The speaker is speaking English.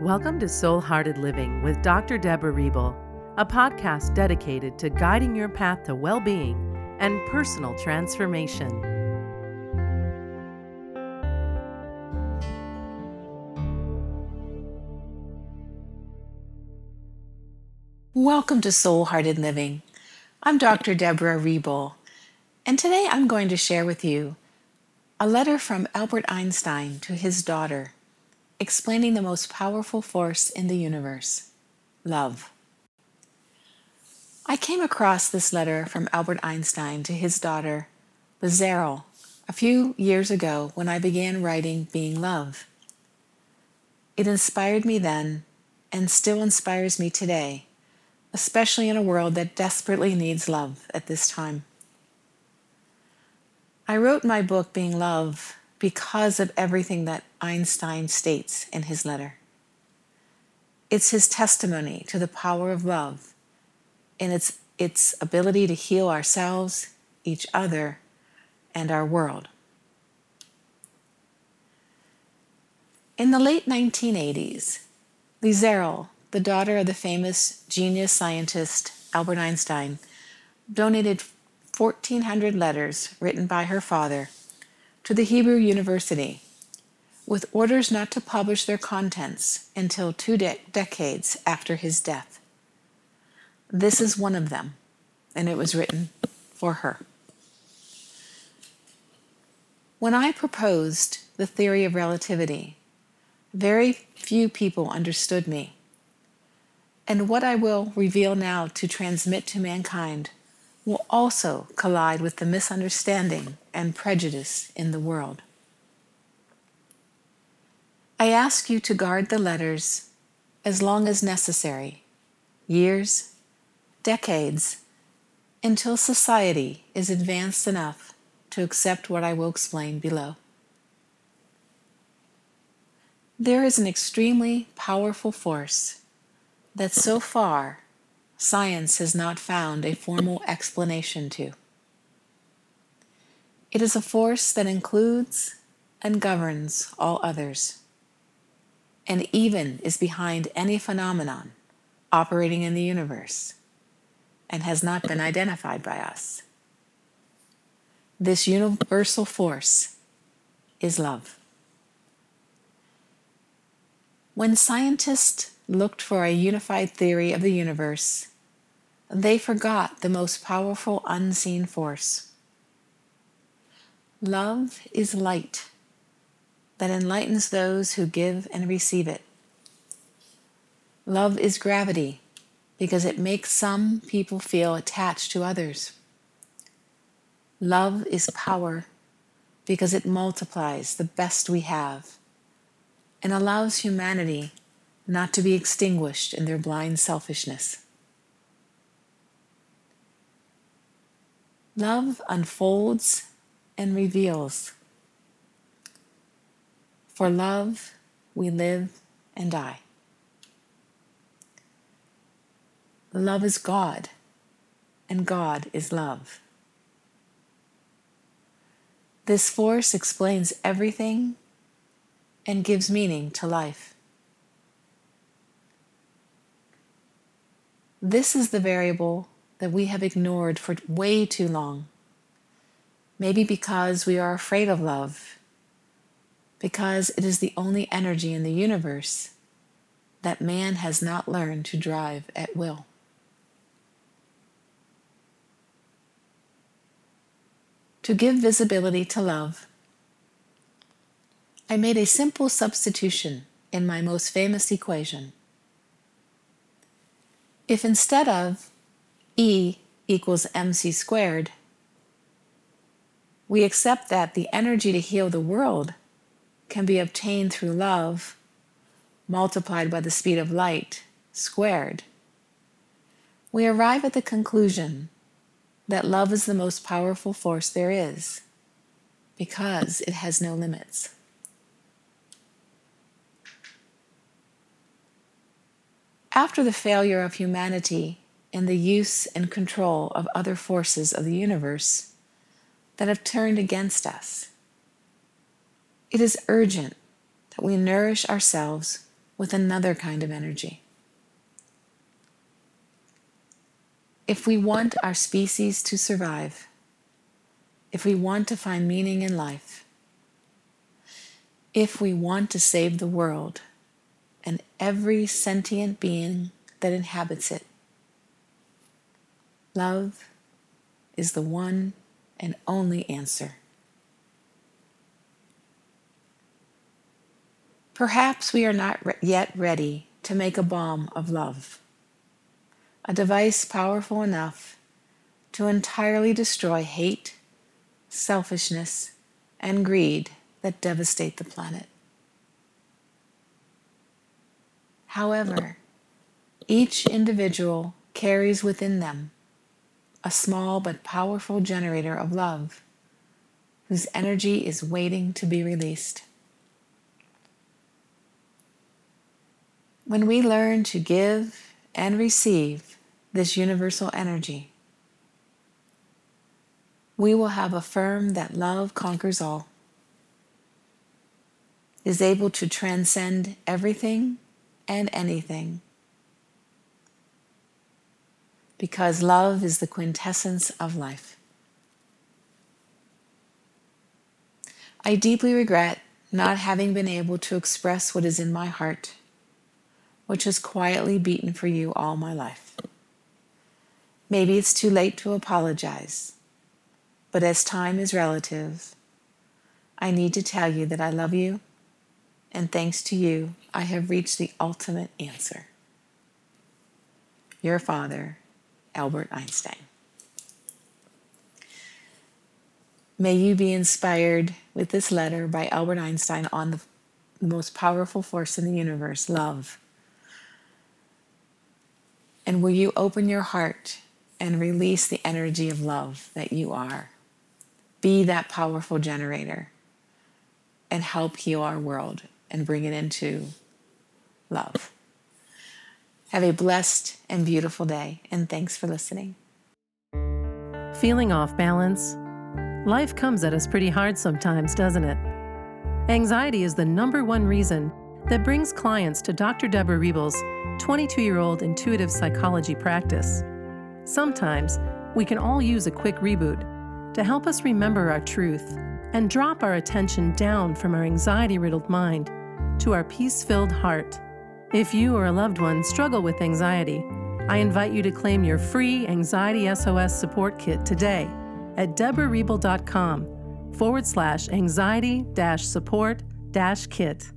Welcome to Soul Hearted Living with Dr. Deborah Riebel, a podcast dedicated to guiding your path to well being and personal transformation. Welcome to Soul Hearted Living. I'm Dr. Deborah Riebel, and today I'm going to share with you a letter from Albert Einstein to his daughter explaining the most powerful force in the universe love. I came across this letter from Albert Einstein to his daughter, Lieserl, a few years ago when I began writing Being Love. It inspired me then and still inspires me today, especially in a world that desperately needs love at this time. I wrote my book, Being Love, because of everything that Einstein states in his letter. It's his testimony to the power of love and its, its ability to heal ourselves, each other, and our world. In the late 1980s, Lieserl, the daughter of the famous genius scientist Albert Einstein, donated 1,400 letters written by her father to the Hebrew University with orders not to publish their contents until two de- decades after his death. This is one of them, and it was written for her. When I proposed the theory of relativity, very few people understood me. And what I will reveal now to transmit to mankind will also collide with the misunderstanding and prejudice in the world. I ask you to guard the letters as long as necessary years, decades, until society is advanced enough to accept what I will explain below. There is an extremely powerful force that so far science has not found a formal explanation to. It is a force that includes and governs all others and even is behind any phenomenon operating in the universe and has not been identified by us. This universal force is love. When scientists looked for a unified theory of the universe, they forgot the most powerful unseen force. Love is light that enlightens those who give and receive it. Love is gravity because it makes some people feel attached to others. Love is power because it multiplies the best we have and allows humanity not to be extinguished in their blind selfishness. Love unfolds and reveals for love, we live and die. Love is God, and God is love. This force explains everything and gives meaning to life. This is the variable that we have ignored for way too long. Maybe because we are afraid of love because it is the only energy in the universe that man has not learned to drive at will. To give visibility to love, I made a simple substitution in my most famous equation. If instead of E equals mc squared, we accept that the energy to heal the world can be obtained through love multiplied by the speed of light squared, we arrive at the conclusion that love is the most powerful force there is because it has no limits. After the failure of humanity in the use and control of other forces of the universe that have turned against us, it is urgent that we nourish ourselves with another kind of energy. If we want our species to survive, if we want to find meaning in life, if we want to save the world and every sentient being that inhabits it, love is the one and only answer. Perhaps we are not re- yet ready to make a bomb of love, a device powerful enough to entirely destroy hate, selfishness, and greed that devastate the planet. However, each individual carries within them a small but powerful generator of love whose energy is waiting to be released. When we learn to give and receive this universal energy, we will have affirmed that love conquers all, is able to transcend everything and anything, because love is the quintessence of life. I deeply regret not having been able to express what is in my heart which has quietly beaten for you all my life. Maybe it's too late to apologize, but as time is relative, I need to tell you that I love you, and thanks to you, I have reached the ultimate answer. Your father, Albert Einstein. May you be inspired with this letter by Albert Einstein on the, most powerful force in the universe love. And will you open your heart and release the energy of love that you are? Be that powerful generator and help heal our world and bring it into love. Have a blessed and beautiful day, and thanks for listening. Feeling off balance? Life comes at us pretty hard sometimes, doesn't it? Anxiety is the number one reason that brings clients to Dr. Deborah Riebel's 22 year old intuitive psychology practice. Sometimes we can all use a quick reboot to help us remember our truth and drop our attention down from our anxiety riddled mind to our peace filled heart. If you or a loved one struggle with anxiety, I invite you to claim your free Anxiety SOS support kit today at deborahriebel.com forward slash anxiety dash support dash kit.